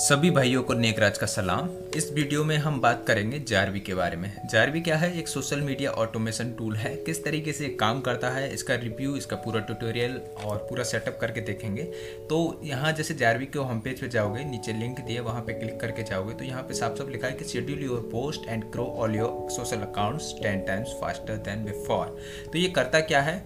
सभी भाइयों को नेकराज का सलाम। इस वीडियो में हम बात करेंगे जारवी के बारे में। जारवी क्या है? एक सोशल मीडिया ऑटोमेशन टूल है। किस तरीके से काम करता है? इसका रिव्यू, इसका पूरा ट्यूटोरियल और पूरा सेटअप करके देखेंगे। तो यहाँ जैसे जारवी के होम पेज पे जाओगे, नीचे लिंक दिए, वहाँ पे क्लिक करके जाओगे तो यहाँ पे साफ़ साफ़ लिखा है कि schedule your post and grow all your social accounts ten times faster than before तो ये करता क्या है?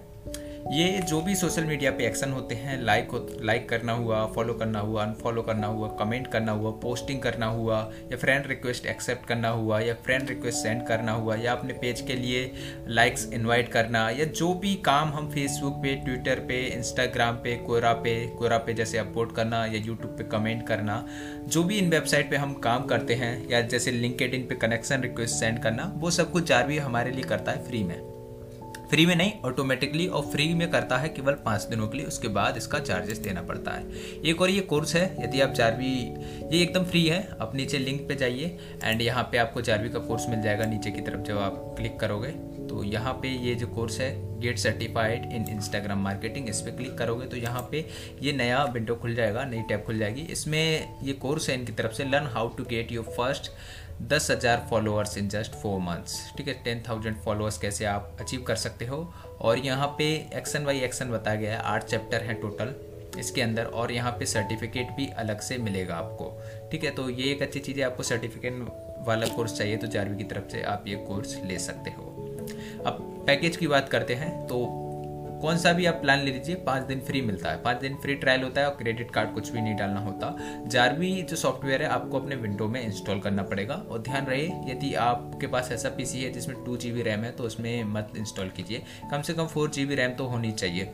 ये जो भी सोशल मीडिया पे एक्शन होते हैं लाइक हो लाइक करना हुआ फॉलो करना हुआ अनफॉलो करना हुआ कमेंट करना हुआ पोस्टिंग करना हुआ, या फ्रेंड रिक्वेस्ट एक्सेप्ट करना हुआ, या फ्रेंड रिक्वेस्ट सेंड करना हुआ, या अपने पेज के लिए लाइक्स इनवाइट करना, या जो भी काम हम फेसबुक पे ट्विटर पे इंस्टाग्राम पे कोरा पे कोरा पे जैसे अपलोड करना, या यूट्यूब पे कमेंट करना, जो भी इन वेबसाइट पे हम काम करते हैं, या जैसे लिंकेड पे कनेक्शन रिक्वेस्ट सेंड करना, वो सब कुछ जारवी हमारे लिए करता है फ्री में। फ्री में नहीं ऑटोमेटिकली और फ्री में करता है केवल पाँच दिनों के लिए, उसके बाद इसका चार्जेस देना पड़ता है। एक और ये कोर्स है, यदि आप चारवी, ये एकदम फ्री है, आप नीचे लिंक पे जाइए एंड यहाँ पे आपको चारवी का कोर्स मिल जाएगा, नीचे की तरफ़ जब आप क्लिक करोगे तो यहाँ पे ये जो कोर्स है get certified in Instagram marketing इस पर क्लिक करोगे तो यहाँ पे ये नया विंडो खुल जाएगा, नई टैब खुल जाएगी। इसमें ये कोर्स है इनकी तरफ़ से learn how to get your first दस हज़ार followers in just four months ठीक है? टेन थाउज़ेंड फॉलोअर्स कैसे आप अचीव कर सकते हो? और यहाँ पे एक्शन बाई एक्शन बताया गया है, आठ चैप्टर हैं टोटल इसके अंदर, और यहाँ पे सर्टिफिकेट भी अलग से मिलेगा आपको, ठीक है? तो ये एक अच्छी चीज़ है, आपको सर्टिफिकेट वाला कोर्स चाहिए तो जारवी की तरफ़ से आप ये कोर्स ले सकते हो। अब पैकेज की बात करते हैं तो कौन सा भी आप प्लान ले लीजिए, पाँच दिन फ्री मिलता है। पाँच दिन फ्री ट्रायल होता है और क्रेडिट कार्ड कुछ भी नहीं डालना होता। जारवी जो सॉफ्टवेयर है, आपको अपने विंडो में इंस्टॉल करना पड़ेगा। और ध्यान रहे, यदि आपके पास ऐसा पीसी है जिसमें टू जी रैम है तो उसमें मत इंस्टॉल कीजिए। कम से कम फोर जी रैम तो होनी चाहिए।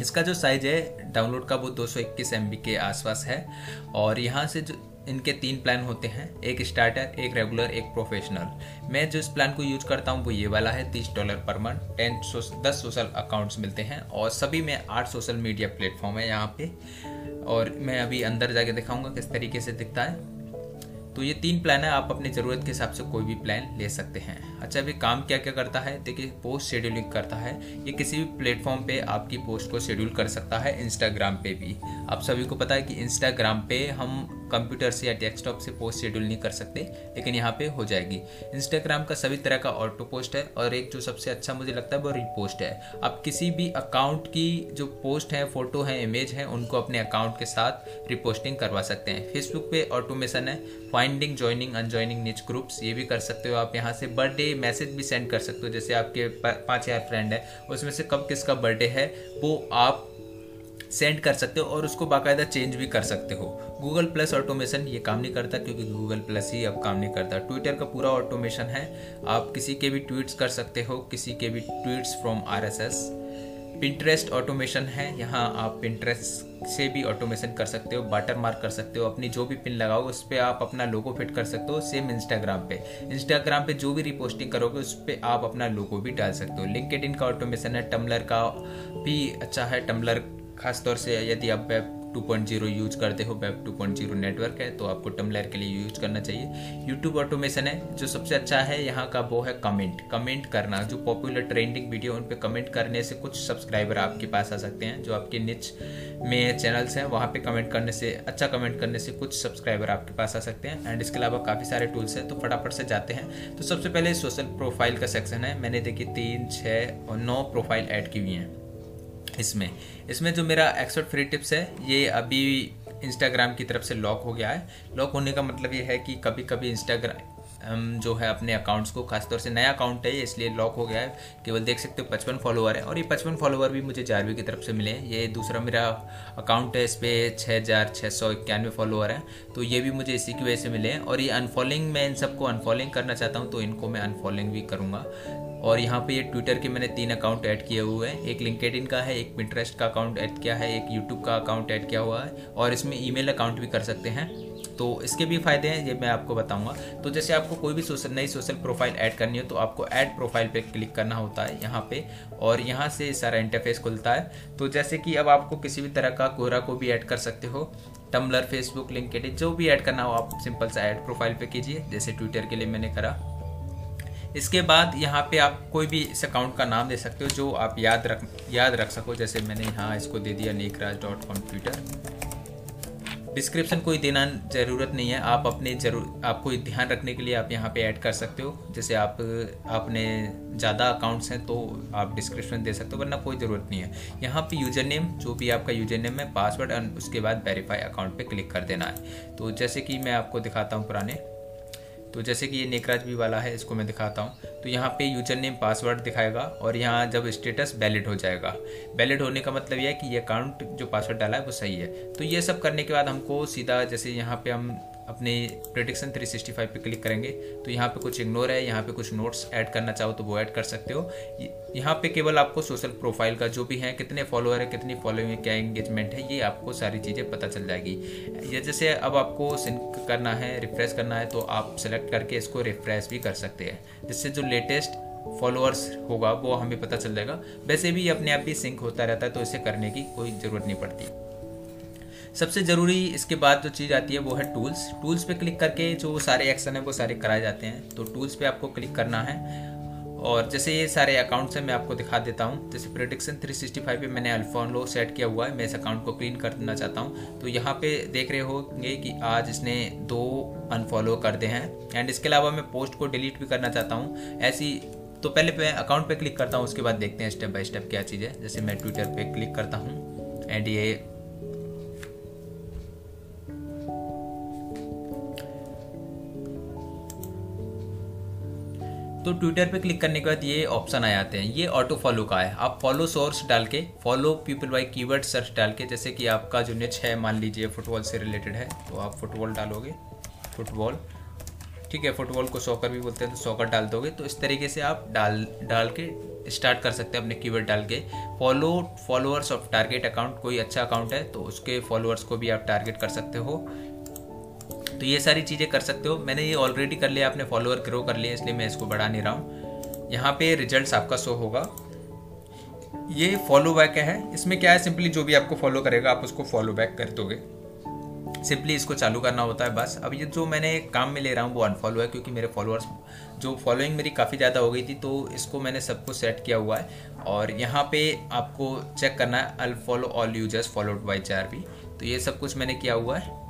इसका जो साइज़ है डाउनलोड का वो दो सौ के आसपास है। और यहाँ से जो इनके तीन प्लान होते हैं, एक स्टार्टर एक रेगुलर एक प्रोफेशनल मैं जो इस प्लान को यूज़ करता हूँ, वो ये वाला है, तीस डॉलर पर मंथ टेन दस सोशल अकाउंट्स मिलते हैं, और सभी में आठ सोशल मीडिया प्लेटफॉर्म है यहाँ पे. और मैं अभी अंदर जाके दिखाऊँगा किस तरीके से दिखता है. तो ये तीन प्लान है, आप अपनी ज़रूरत के हिसाब से कोई भी प्लान ले सकते हैं. अच्छा अभी काम क्या क्या करता है? देखिए पोस्ट शेड्यूलिंग करता है. ये किसी भी प्लेटफॉर्म पे आपकी पोस्ट को शेड्यूल कर सकता है इंस्टाग्राम पे भी. आप सभी को पता है कि इंस्टाग्राम पे हम कंप्यूटर से या डेस्कटॉप से पोस्ट शेड्यूल नहीं कर सकते, लेकिन यहाँ पे हो जाएगी। इंस्टाग्राम का सभी तरह का ऑटो पोस्ट है और एक जो सबसे अच्छा मुझे लगता है वो रिपोस्ट है। आप किसी भी अकाउंट की जो पोस्ट है फ़ोटो है इमेज है, उनको अपने अकाउंट के साथ रिपोस्टिंग करवा सकते हैं। फेसबुक पे ऑटोमेशन है finding joining unjoining niche groups ये भी कर सकते हो आप। यहाँ से बर्थडे मैसेज भी सेंड कर सकते हो, जैसे आपके पाँच हज़ार फ्रेंड है, उसमें से कब किसका बर्थडे है, वो आप सेंड कर सकते हो और उसको बाकायदा चेंज भी कर सकते हो। गूगल प्लस ऑटोमेशन ये काम नहीं करता क्योंकि गूगल प्लस ही अब काम नहीं करता। ट्विटर का पूरा ऑटोमेशन है। आप किसी के भी ट्वीट्स कर सकते हो, किसी के भी tweets from R S S Pinterest automation है। यहाँ आप पिंट्रेस्ट से भी ऑटोमेशन कर सकते हो बाटर मार्क कर सकते हो, अपनी जो भी पिन लगाओ उस पर आप अपना लोगो फिट कर सकते हो सेम इंस्टाग्राम पे। इंस्टाग्राम पे जो भी रिपोस्टिंग करोगे, उस पर आप अपना लोगो भी डाल सकते हो। लिंकड का ऑटोमेशन है टम्बलर का भी अच्छा है टम्लर खासतौर से यदि आप वेब 2.0 यूज़ करते हो वेब 2.0 नेटवर्क है तो आपको टमलर के लिए यूज़ करना चाहिए। यूट्यूब ऑटोमेशन है, जो सबसे अच्छा है, यहाँ का वो है कमेंट कमेंट करना, जो पॉपुलर ट्रेंडिंग वीडियो उन पर कमेंट करने से कुछ सब्सक्राइबर आपके पास आ सकते हैं, जो आपके निच में चैनल्स हैं, वहाँ पे कमेंट करने से अच्छा कमेंट करने से कुछ सब्सक्राइबर आपके पास आ सकते हैं। एंड इसके अलावा काफ़ी सारे टूल्स हैं तो फटाफट से जाते हैं। तो सबसे पहले सोशल प्रोफ़ाइल का सेक्शन है, मैंने देखी तीन छः और नौ प्रोफ़ाइल ऐड की हुई हैं। इसमें इसमें जो मेरा एक्सपर्ट फ्री टिप्स है, ये अभी इंस्टाग्राम की तरफ़ से लॉक हो गया है। लॉक होने का मतलब ये है कि कभी कभी इंस्टाग्राम जो है अपने अकाउंट्स को, खासतौर से नया अकाउंट है, इसलिए लॉक हो गया है। केवल देख सकते हो पचपन फॉलोअर है। और ये पचपन फॉलोअर भी मुझे जारवी की तरफ़ से मिले हैं। ये दूसरा मेरा अकाउंट है, इस पर छः हज़ार छः सौ इक्यानवे फॉलोअर हैं। तो ये भी मुझे इसी की वजह से मिले हैं। और ये अनफॉलोइंग मैं इन सबको अनफॉलोइंग करना चाहता हूँ तो इनको मैं अनफॉलोइंग भी करूँगा। और यहाँ पे ये ट्विटर के मैंने तीन अकाउंट ऐड किए हुए हैं। एक लिंकेड का है, एक पिंट्रेस्ट का अकाउंट ऐड किया है, एक यूट्यूब का अकाउंट ऐड किया हुआ है और इसमें ईमेल अकाउंट भी कर सकते हैं। तो इसके भी फ़ायदे हैं, ये मैं आपको बताऊँगा। तो जैसे आपको कोई भी सोशल, नई सोशल प्रोफ़ाइल ऐड करनी हो तो आपको ऐड प्रोफ़ाइल पे क्लिक करना होता है यहाँ पे और यहाँ से सारा इंटरफेस खुलता है। तो जैसे कि अब आपको किसी भी तरह का कोहरा को भी ऐड कर सकते हो। टम्बलर फेसबुक लिंकेड जो भी ऐड करना हो, आप सिंपल सा ऐड प्रोफ़ाइल पे कीजिए, जैसे ट्विटर के लिए मैंने करा। इसके बाद यहाँ पे आप कोई भी इस अकाउंट का नाम दे सकते हो जो आप याद रख याद रख सको, जैसे मैंने यहाँ इसको दे दिया नेकराज डॉट कॉम ट्विटर डिस्क्रिप्शन कोई देना ज़रूरत नहीं है, आप अपने ज़रूर आपको ध्यान रखने के लिए आप यहाँ पे ऐड कर सकते हो। जैसे आप, आपने ज़्यादा अकाउंट्स हैं तो आप डिस्क्रिप्शन दे सकते हो, वरना कोई ज़रूरत नहीं है। यहाँ पे यूज़र नेम जो भी आपका यूज़र नेम है पासवर्ड एंड उसके बाद वेरीफाई अकाउंट पे क्लिक कर देना है। तो जैसे कि मैं आपको दिखाता हूँ पुराने तो जैसे कि ये नेकराज भी वाला है, इसको मैं दिखाता हूँ। तो यहाँ पे यूज़र नेम पासवर्ड दिखाएगा और यहाँ जब स्टेटस वैलिड हो जाएगा। वैलिड होने का मतलब यह है कि ये अकाउंट जो पासवर्ड डाला है, वो सही है। तो ये सब करने के बाद हमको सीधा जैसे यहाँ पे हम अपने प्रोडिक्शन 365 पे क्लिक करेंगे। तो यहाँ पे कुछ इग्नोर है, यहाँ पे कुछ नोट्स ऐड करना चाहो तो वो ऐड कर सकते हो। यहाँ पे केवल आपको सोशल प्रोफ़ाइल का जो भी है, कितने फॉलोअर है, कितनी फॉलोइंग है, क्या एंगेजमेंट है, ये आपको सारी चीज़ें पता चल जाएगी। ये जैसे अब आपको सिंक करना है रिफ्रेश करना है तो आप सेलेक्ट करके इसको रिफ्रेश भी कर सकते हैं। जिससे जो लेटेस्ट फॉलोअर्स होगा, वो हमें पता चल जाएगा। वैसे भी अपने आप भी सिंक होता रहता है तो इसे करने की कोई ज़रूरत नहीं पड़ती। सबसे ज़रूरी इसके बाद जो चीज़ आती है वो है टूल्स। टूल्स पे क्लिक करके जो सारे एक्शन है वो सारे कराए जाते हैं। तो टूल्स पे आपको क्लिक करना है। और जैसे ये सारे अकाउंट्स हैं, मैं आपको दिखा देता हूँ। जैसे प्रोडिक्शन 365 पे मैंने अल्फोन लो सेट किया हुआ है। मैं इस अकाउंट को क्लीन कर देना चाहता हूँ। तो यहाँ पे देख रहे होंगे कि आज इसने दो अनफॉलो कर दे हैं। एंड इसके अलावा मैं पोस्ट को डिलीट भी करना चाहता हूँ। ऐसी तो पहले मैं अकाउंट पे क्लिक करता हूँ, उसके बाद देखते हैं स्टेप बाय स्टेप क्या चीज़ है। जैसे मैं ट्विटर पे क्लिक करता हूँ। एंड ये तो ट्विटर पे क्लिक करने के बाद ये ऑप्शन आ जाते हैं। ये ऑटो फॉलो का है। आप फॉलो सोर्स डाल के follow people by keyword search डाल के, जैसे कि आपका जो निच है, मान लीजिए फुटबॉल से रिलेटेड है तो आप फुटबॉल डालोगे। फुटबॉल ठीक है फुटबॉल को सॉकर भी बोलते हैं तो सॉकर डाल दोगे। तो इस तरीके से आप डाल डाल के स्टार्ट कर सकते हैं अपने कीवर्ड डाल के। Follow followers of target account कोई अच्छा अकाउंट है तो उसके फॉलोअर्स को भी आप टारगेट कर सकते हो। तो ये सारी चीज़ें कर सकते हो। मैंने ये ऑलरेडी कर लिया, आपने फॉलोअर ग्रो कर लिया, इसलिए मैं इसको बढ़ा नहीं रहा हूँ। यहाँ पे रिजल्ट्स आपका शो होगा। ये फॉलो बैक है। इसमें क्या है? सिंपली जो भी आपको फॉलो करेगा, आप उसको फॉलो बैक कर दोगे। सिंपली इसको चालू करना होता है, बस। अब ये जो मैंने काम में ले रहा हूँ, वो अनफॉलो है, क्योंकि मेरे फॉलोअर्स जो फॉलोइंग मेरी काफ़ी ज़्यादा हो गई थी तो इसको मैंने सबको सेट किया हुआ है। और यहाँ पे आपको चेक करना है अल follow all users followed by चार भी तो ये सब कुछ मैंने किया हुआ है।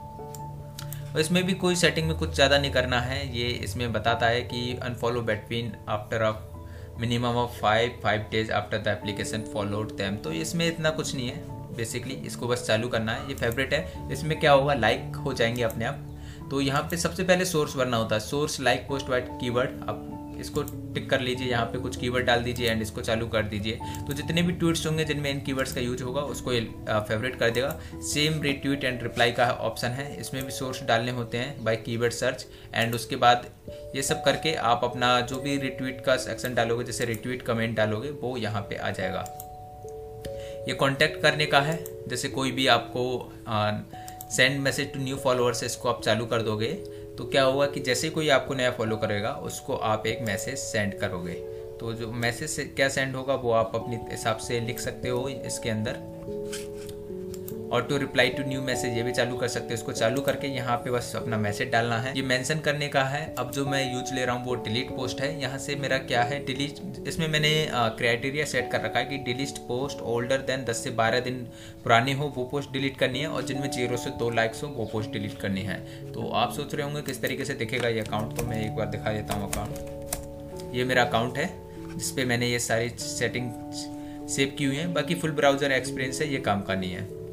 और इसमें भी कोई सेटिंग में कुछ ज़्यादा नहीं करना है। ये इसमें बताता है कि unfollow between after of minimum of five five days after the application followed them तो इसमें इतना कुछ नहीं है। बेसिकली इसको बस चालू करना है। ये फेवरेट है। इसमें क्या होगा? लाइक हो जाएँगे अपने आप। तो यहाँ पे सबसे पहले सोर्स भरना होता है। Source like post white keyword अब इसको टिक कर लीजिए, यहाँ पे कुछ कीवर्ड डाल दीजिए एंड इसको चालू कर दीजिए। तो जितने भी ट्वीट्स होंगे, जिनमें इन कीवर्ड्स का यूज़ होगा, उसको फेवरेट कर देगा। सेम रिट्वीट एंड रिप्लाई का ऑप्शन है। इसमें भी सोर्स डालने होते हैं बाय कीवर्ड सर्च एंड उसके बाद ये सब करके आप अपना जो भी रिट्वीट का सेक्शन डालोगे, जैसे रिट्वीट कमेंट डालोगे, वो यहाँ पे आ जाएगा। ये कॉन्टैक्ट करने का है। जैसे कोई भी आपको send message to new followers इसको आप चालू कर दोगे तो क्या होगा कि जैसे कोई आपको नया फॉलो करेगा, उसको आप एक मैसेज सेंड करोगे। तो जो मैसेज क्या सेंड होगा, वो आप अपने हिसाब से लिख सकते हो इसके अंदर। Auto reply to new message ये भी चालू कर सकते हैं। इसको चालू करके यहाँ पे बस अपना मैसेज डालना है। ये मेंशन करने का है। अब जो मैं यूज़ ले रहा हूँ वो डिलीट पोस्ट है। यहाँ से मेरा क्या है? डिलीट इसमें मैंने क्राइटेरिया सेट कर रखा है कि डिलीट पोस्ट ओल्डर देन 10 से 12 दिन पुरानी हो, वो पोस्ट डिलीट करनी है और जिनमें ज़ीरो से दो लाइक्स हो, वो पोस्ट डिलीट करनी है। तो आप सोच रहे होंगे किस तरीके से दिखेगा ये अकाउंट तो मैं एक बार दिखा देता हूँ अकाउंट ये मेरा अकाउंट है जिसपे मैंने ये सारी सेटिंग सेव की हुई है। बाकी फुल ब्राउज़र एक्सपीरियंस है, ये काम का नहीं है।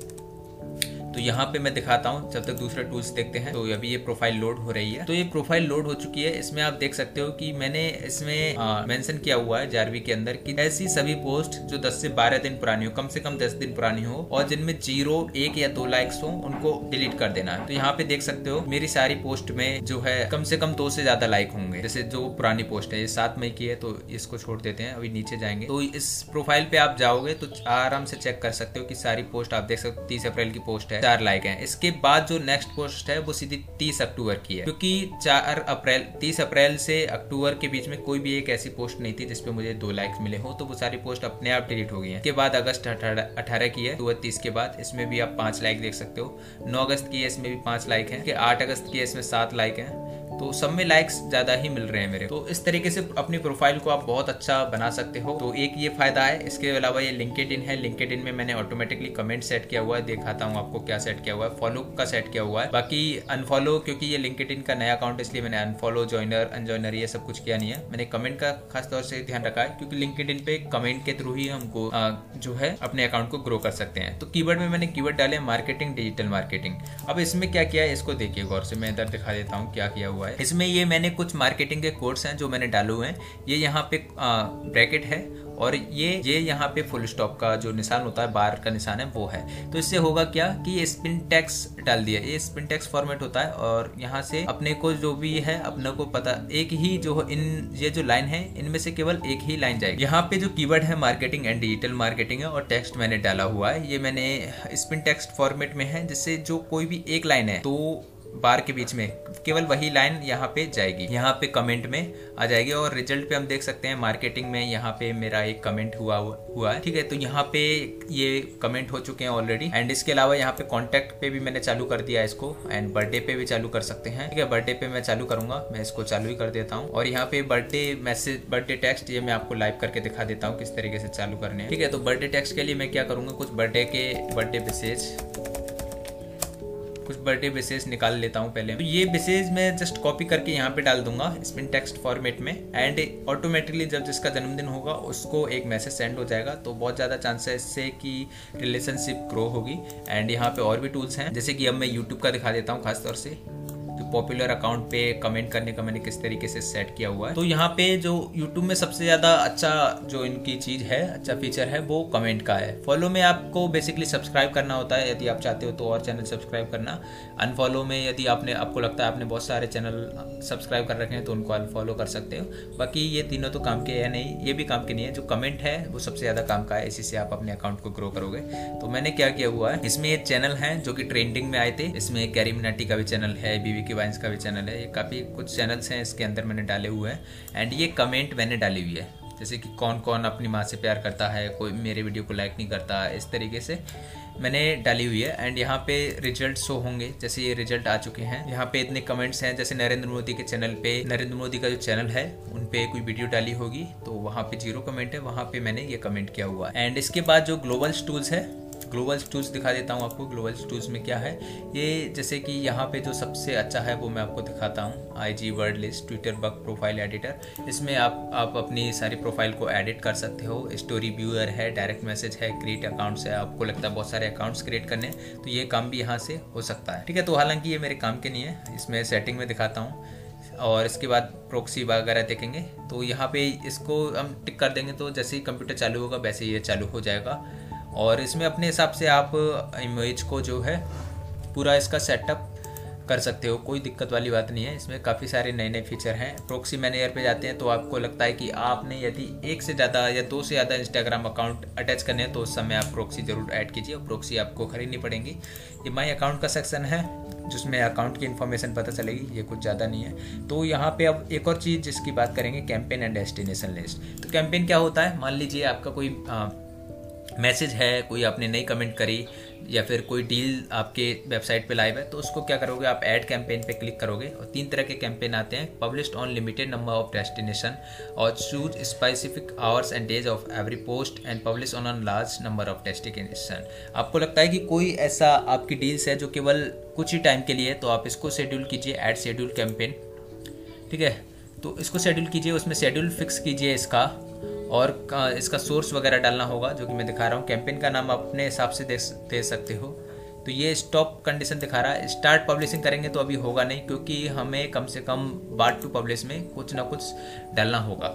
तो यहाँ पे मैं दिखाता हूँ, जब तक दूसरे टूल्स देखते हैं तो अभी ये प्रोफ़ाइल लोड हो रही है। तो ये प्रोफ़ाइल लोड हो चुकी है, इसमें आप देख सकते हो कि मैंने इसमें मेंशन किया हुआ है जारवी के अंदर कि ऐसी सभी पोस्ट जो 10 से 12 दिन पुरानी हो, कम से कम 10 दिन पुरानी हो, और जिनमें ज़ीरो एक या दो लाइक्स हो, उनको डिलीट कर देना है। तो यहाँ पे देख सकते हो, मेरी सारी पोस्ट में जो है कम से कम दो से ज़्यादा लाइक होंगे। जैसे जो पुरानी पोस्ट है, ये सात मई की है तो इसको छोड़ देते हैं, अभी नीचे जाएँगे। तो इस प्रोफ़ाइल पे आप जाओगे तो आराम से चेक कर सकते हो कि सारी पोस्ट आप देख सकते हो, तीस अप्रैल की पोस्ट है। चार लाइक है। इसके बाद जो नेक्स्ट पोस्ट है, वो सीधी तीस अक्टूबर की है। क्योंकि चार अप्रैल, तीस अप्रैल से अक्टूबर के बीच में कोई भी एक ऐसी पोस्ट नहीं थी जिसपे मुझे दो लाइक मिले हो तो वो सारी पोस्ट अपने आप डिलीट हो गई है। बाद अगस्त अठारह की है अक्टूबर तीस के बाद। इसमें भी आप पाँच लाइक देख सकते हो। नौ अगस्त की है, इसमें भी पाँच लाइक है। आठ अगस्त की है, इसमें सात लाइक है। तो सब में लाइक्स ज़्यादा ही मिल रहे हैं मेरे तो इस तरीके से अपनी प्रोफ़ाइल को आप बहुत अच्छा बना सकते हो। तो एक ये फ़ायदा है, इसके अलावा ये लिंकेड है। लिंकेड में मैंने ऑटोमेटिकली कमेंट सेट किया हुआ है, दिखाता हूँ आपको क्या सेट किया हुआ है फॉलो का सेट किया हुआ है। बाकी अनफॉलो क्योंकि ये लिंकेड का नया अकाउंट इसलिए मैंने अनफॉलो ज्वाइनर अनजॉइनर ये सब कुछ किया नहीं है। मैंने कमेंट का खास तौर से ध्यान रखा है, क्योंकि लिंकेड पे कमेंट के थ्रू ही हमको जो है, अपने अकाउंट को ग्रो कर सकते हैं। तो कीवर्ड में मैंने कीवर्ड डाले मार्केटिंग डिजिटल मार्केटिंग अब इसमें क्या किया है, इसको देखिए गौर से, मैं इधर दिखा देता हूँ क्या किया हुआ है। इसमें ये मैंने कुछ मार्केटिंग के कोर्स हैं जो मैंने डाले हुए हैं। ये यहाँ पे ब्रैकेट है और ये ये यहाँ पे फुल स्टॉप का जो निशान होता है बार का निशान है, वो है। तो इससे होगा क्या कि ये स्पिन टैक्स डाल दिया। ये स्पिन टैक्स फॉर्मेट होता है और यहाँ से अपने को जो भी है, अपने को पता, एक ही जो इन, ये जो लाइन है, इनमें से केवल एक ही लाइन जाएगी। यहाँ पे जो कीवर्ड है मार्केटिंग एंड डिजिटल मार्केटिंग है और टेक्स्ट मैंने डाला हुआ है। ये मैंने स्पिन टेक्स्ट फॉर्मेट में है, जिससे जो कोई भी एक लाइन है तो बार के बीच में, केवल वही लाइन यहाँ पे जाएगी। यहाँ पे कमेंट में आ जाएगी और रिज़ल्ट पे हम देख सकते हैं मार्केटिंग में यहाँ पे मेरा एक कमेंट हुआ हुआ है। ठीक है तो यहाँ पे ये कमेंट हो चुके हैं ऑलरेडी एंड इसके अलावा यहाँ पे कॉन्टेक्ट पे भी मैंने चालू कर दिया इसको एंड बर्थडे पे भी चालू कर सकते हैं। ठीक है बर्थडे पे मैं चालू करूँगा, मैं इसको चालू ही कर देता हूँ। और यहाँ पे बर्थडे मैसेज बर्थडे टेक्स्ट ये मैं आपको लाइव करके दिखा देता हूँ किस तरीके से चालू करने ठीक है तो बर्थडे टेक्स्ट के लिए मैं क्या करूँगा, कुछ बर्थडे के बर्थडे मैसेज कुछ बर्थडे बेसेस निकाल लेता हूँ पहले। तो ये बेसेस मैं जस्ट कॉपी करके यहाँ पे डाल दूँगा स्पिन टेक्स्ट फॉर्मेट में। एंड ऑटोमेटिकली जब जिसका जन्मदिन होगा, उसको एक मैसेज सेंड हो जाएगा। तो बहुत ज़्यादा चांसेस इससे कि रिलेशनशिप ग्रो होगी। एंड यहाँ पे और भी टूल्स हैं, जैसे कि अब मैं यूट्यूब का दिखा देता हूँ खासतौर से। पॉपुलर अकाउंट पे कमेंट करने का मैंने किस तरीके से सेट किया हुआ है। तो यहाँ पे जो यूट्यूब में सबसे ज़्यादा अच्छा जो इनकी चीज़ है अच्छा फीचर है, वो कमेंट का है। फॉलो में आपको बेसिकली सब्सक्राइब करना होता है। यदि आप चाहते हो तो और चैनल सब्सक्राइब करना। अनफॉलो में यदि आपने, आपको लगता है आपने बहुत सारे चैनल सब्सक्राइब कर रखे हैं तो उनको अनफॉलो कर सकते हो। बाकी ये तीनों तो काम के है नहीं, ये भी काम के नहीं है। जो कमेंट है, वो सबसे ज़्यादा काम का है। इसी से आप अपने अकाउंट को ग्रो करोगे। तो मैंने क्या किया हुआ है, इसमें एक चैनल है जो कि ट्रेंडिंग में आए थे। इसमें कैरी मिनाटी का भी चैनल है बीवी की वाइंस का भी चैनल है। ये काफ़ी कुछ चैनल्स हैं, इसके अंदर मैंने डाले हुए हैं। एंड ये कमेंट मैंने डाली हुई है। जैसे कि कौन कौन अपनी माँ से प्यार करता है, कोई मेरे वीडियो को लाइक नहीं करता, इस तरीके से मैंने डाली हुई है। एंड यहाँ पे रिज़ल्ट शो होंगे, जैसे ये रिज़ल्ट आ चुके हैं। यहाँ पे इतने कमेंट्स हैं, जैसे नरेंद्र मोदी के चैनल पे। नरेंद्र मोदी का जो चैनल है, उन पे कोई वीडियो डाली होगी तो वहाँ पे ज़ीरो कमेंट है। वहाँ पे मैंने ये कमेंट किया हुआ एंड इसके बाद जो ग्लोबल टूल्स है ग्लोबल टूल्स दिखा देता हूँ आपको। ग्लोबल टूल्स में क्या है? ये जैसे कि यहाँ पे जो सबसे अच्छा है वो मैं आपको दिखाता हूँ। I G word list Twitter bug profile editor इसमें आप आप अपनी सारी प्रोफ़ाइल को एडिट कर सकते हो। स्टोरी व्यूअर है डायरेक्ट मैसेज है क्रिएट अकाउंट्स है। आपको लगता है बहुत सारे अकाउंट्स क्रिएट करने तो ये काम भी यहाँ से हो सकता है। ठीक है तो हालाँकि ये मेरे काम के नहीं है। इसमें सेटिंग में दिखाता हूँ। और इसके बाद प्रोक्सी वगैरह देखेंगे। तो यहाँ पे इसको हम टिक कर देंगे तो जैसे ही कंप्यूटर चालू होगा, वैसे ही ये चालू हो जाएगा। और इसमें अपने हिसाब से आप इमेज को जो है, पूरा इसका सेटअप कर सकते हो, कोई दिक्कत वाली बात नहीं है। इसमें काफ़ी सारे नए नए फीचर हैं। प्रोक्सी मैनेजर पे जाते हैं तो आपको लगता है कि आपने यदि एक से ज़्यादा या दो से ज़्यादा इंस्टाग्राम अकाउंट अटैच करने हैं तो उस समय आप प्रोक्सी ज़रूर ऐड कीजिए और प्रोक्सी आपको खरीदनी पड़ेगी। ये माई अकाउंट का सेक्शन है, जिसमें अकाउंट की इन्फॉर्मेशन पता चलेगी, ये कुछ ज़्यादा नहीं है। तो यहाँ पे अब एक और चीज़ जिसकी बात करेंगे कैंपेन एंड डेस्टिनेशन लिस्ट तो कैंपेन क्या होता है? मान लीजिए आपका कोई मैसेज है, कोई आपने नई कमेंट करी या फिर कोई डील आपके वेबसाइट पे लाइव है तो उसको क्या करोगे? आप ऐड कैंपेन पे क्लिक करोगे और तीन तरह के कैंपेन आते हैं। Published on limited number of destination और choose specific hours and days of every post and publish on on large number of destination आपको लगता है कि कोई ऐसा आपकी डील्स है जो केवल कुछ ही टाइम के लिए है तो आप इसको शेड्यूल कीजिए एड शेड्यूल कैंपेन ठीक है? तो इसको शेड्यूल कीजिए, उसमें शेड्यूल फिक्स कीजिए इसका। और इसका सोर्स वगैरह डालना होगा, जो कि मैं दिखा रहा हूँ। कैंपेन का नाम अपने हिसाब से दे दे सकते हो। तो ये स्टॉप कंडीशन दिखा रहा है। स्टार्ट पब्लिशिंग करेंगे तो अभी होगा नहीं, क्योंकि हमें कम से कम बार टू पब्लिश में कुछ ना कुछ डालना होगा।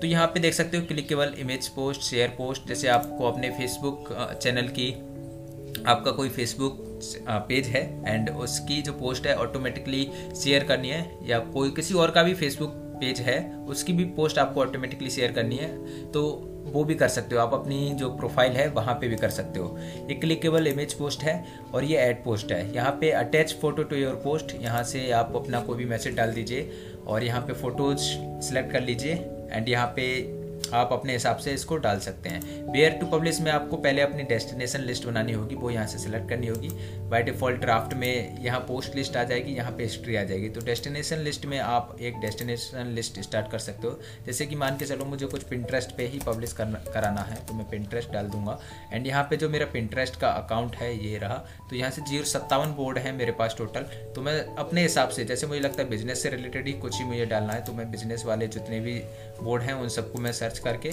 तो यहाँ पे देख सकते हो clickable image post share post जैसे आपको अपने फेसबुक चैनल की, आपका कोई फेसबुक पेज है एंड उसकी जो पोस्ट है ऑटोमेटिकली शेयर करनी है, या कोई किसी और का भी फेसबुक पेज है, उसकी भी पोस्ट आपको ऑटोमेटिकली शेयर करनी है तो वो भी कर सकते हो। आप अपनी जो प्रोफ़ाइल है, वहाँ पे भी कर सकते हो। ये क्लिकेबल इमेज पोस्ट है और ये ऐड पोस्ट है। यहाँ पे attach photo to your post यहाँ से आप अपना कोई भी मैसेज डाल दीजिए और यहाँ पे फ़ोटोज सेलेक्ट कर लीजिए एंड यहाँ पे आप अपने हिसाब से इसको डाल सकते हैं। वेयर टू पब्लिश में आपको पहले अपनी डेस्टिनेशन लिस्ट बनानी होगी, वो यहाँ से सिलेक्ट करनी होगी। बाई डिफ़ॉल्ट ड्राफ्ट में यहाँ पोस्ट लिस्ट आ जाएगी, यहाँ पे हिस्ट्री आ जाएगी। तो डेस्टिनेशन लिस्ट में आप एक डेस्टिनेशन लिस्ट स्टार्ट कर सकते हो। जैसे कि मान के चलो मुझे कुछ पिंट्रेस्ट पे ही पब्लिश करना, कराना है तो मैं पिंट्रेस्ट डाल दूँगा। एंड यहाँ पे जो मेरा पिंट्रेस्ट का अकाउंट है, ये रहा। तो यहाँ से ज़ीरो सत्तावन बोर्ड है मेरे पास टोटल तो मैं अपने हिसाब से, जैसे मुझे लगता है बिज़नेस से रिलेटेड ही कुछ ही मुझे डालना है तो मैं बिज़नेस वाले जितने भी बोर्ड हैं, उन सबको मैं सर्च करके,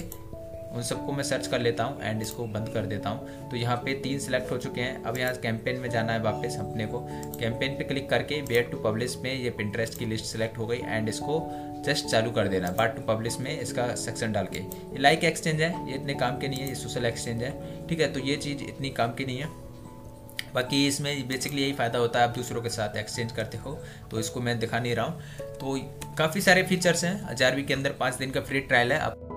उन सबको मैं सर्च कर लेता हूँ एंड इसको बंद कर देता हूँ। तो यहाँ पे तीन सिलेक्ट हो चुके हैं। अब यहाँ कैंपेन में जाना है वापस अपने को। कैंपेन पे क्लिक करके वेयर टू पब्लिश में ये पिंट्रेस्ट की लिस्ट सेलेक्ट हो गई एंड इसको जस्ट चालू कर देना बाट टू पब्लिश में इसका सेक्शन डाल के। ये लाइक एक्सचेंज है, ये इतने काम के नहीं है, ये सोशल एक्सचेंज है। ठीक है तो ये चीज़ इतनी काम की नहीं है। बाकी इसमें बेसिकली यही फ़ायदा होता है, आप दूसरों के साथ एक्सचेंज करते हो तो इसको मैं दिखा नहीं रहा हूँ। तो काफ़ी सारे फीचर्स हैं, हज़ार के अंदर पाँच दिन का फ्री ट्रायल है, आप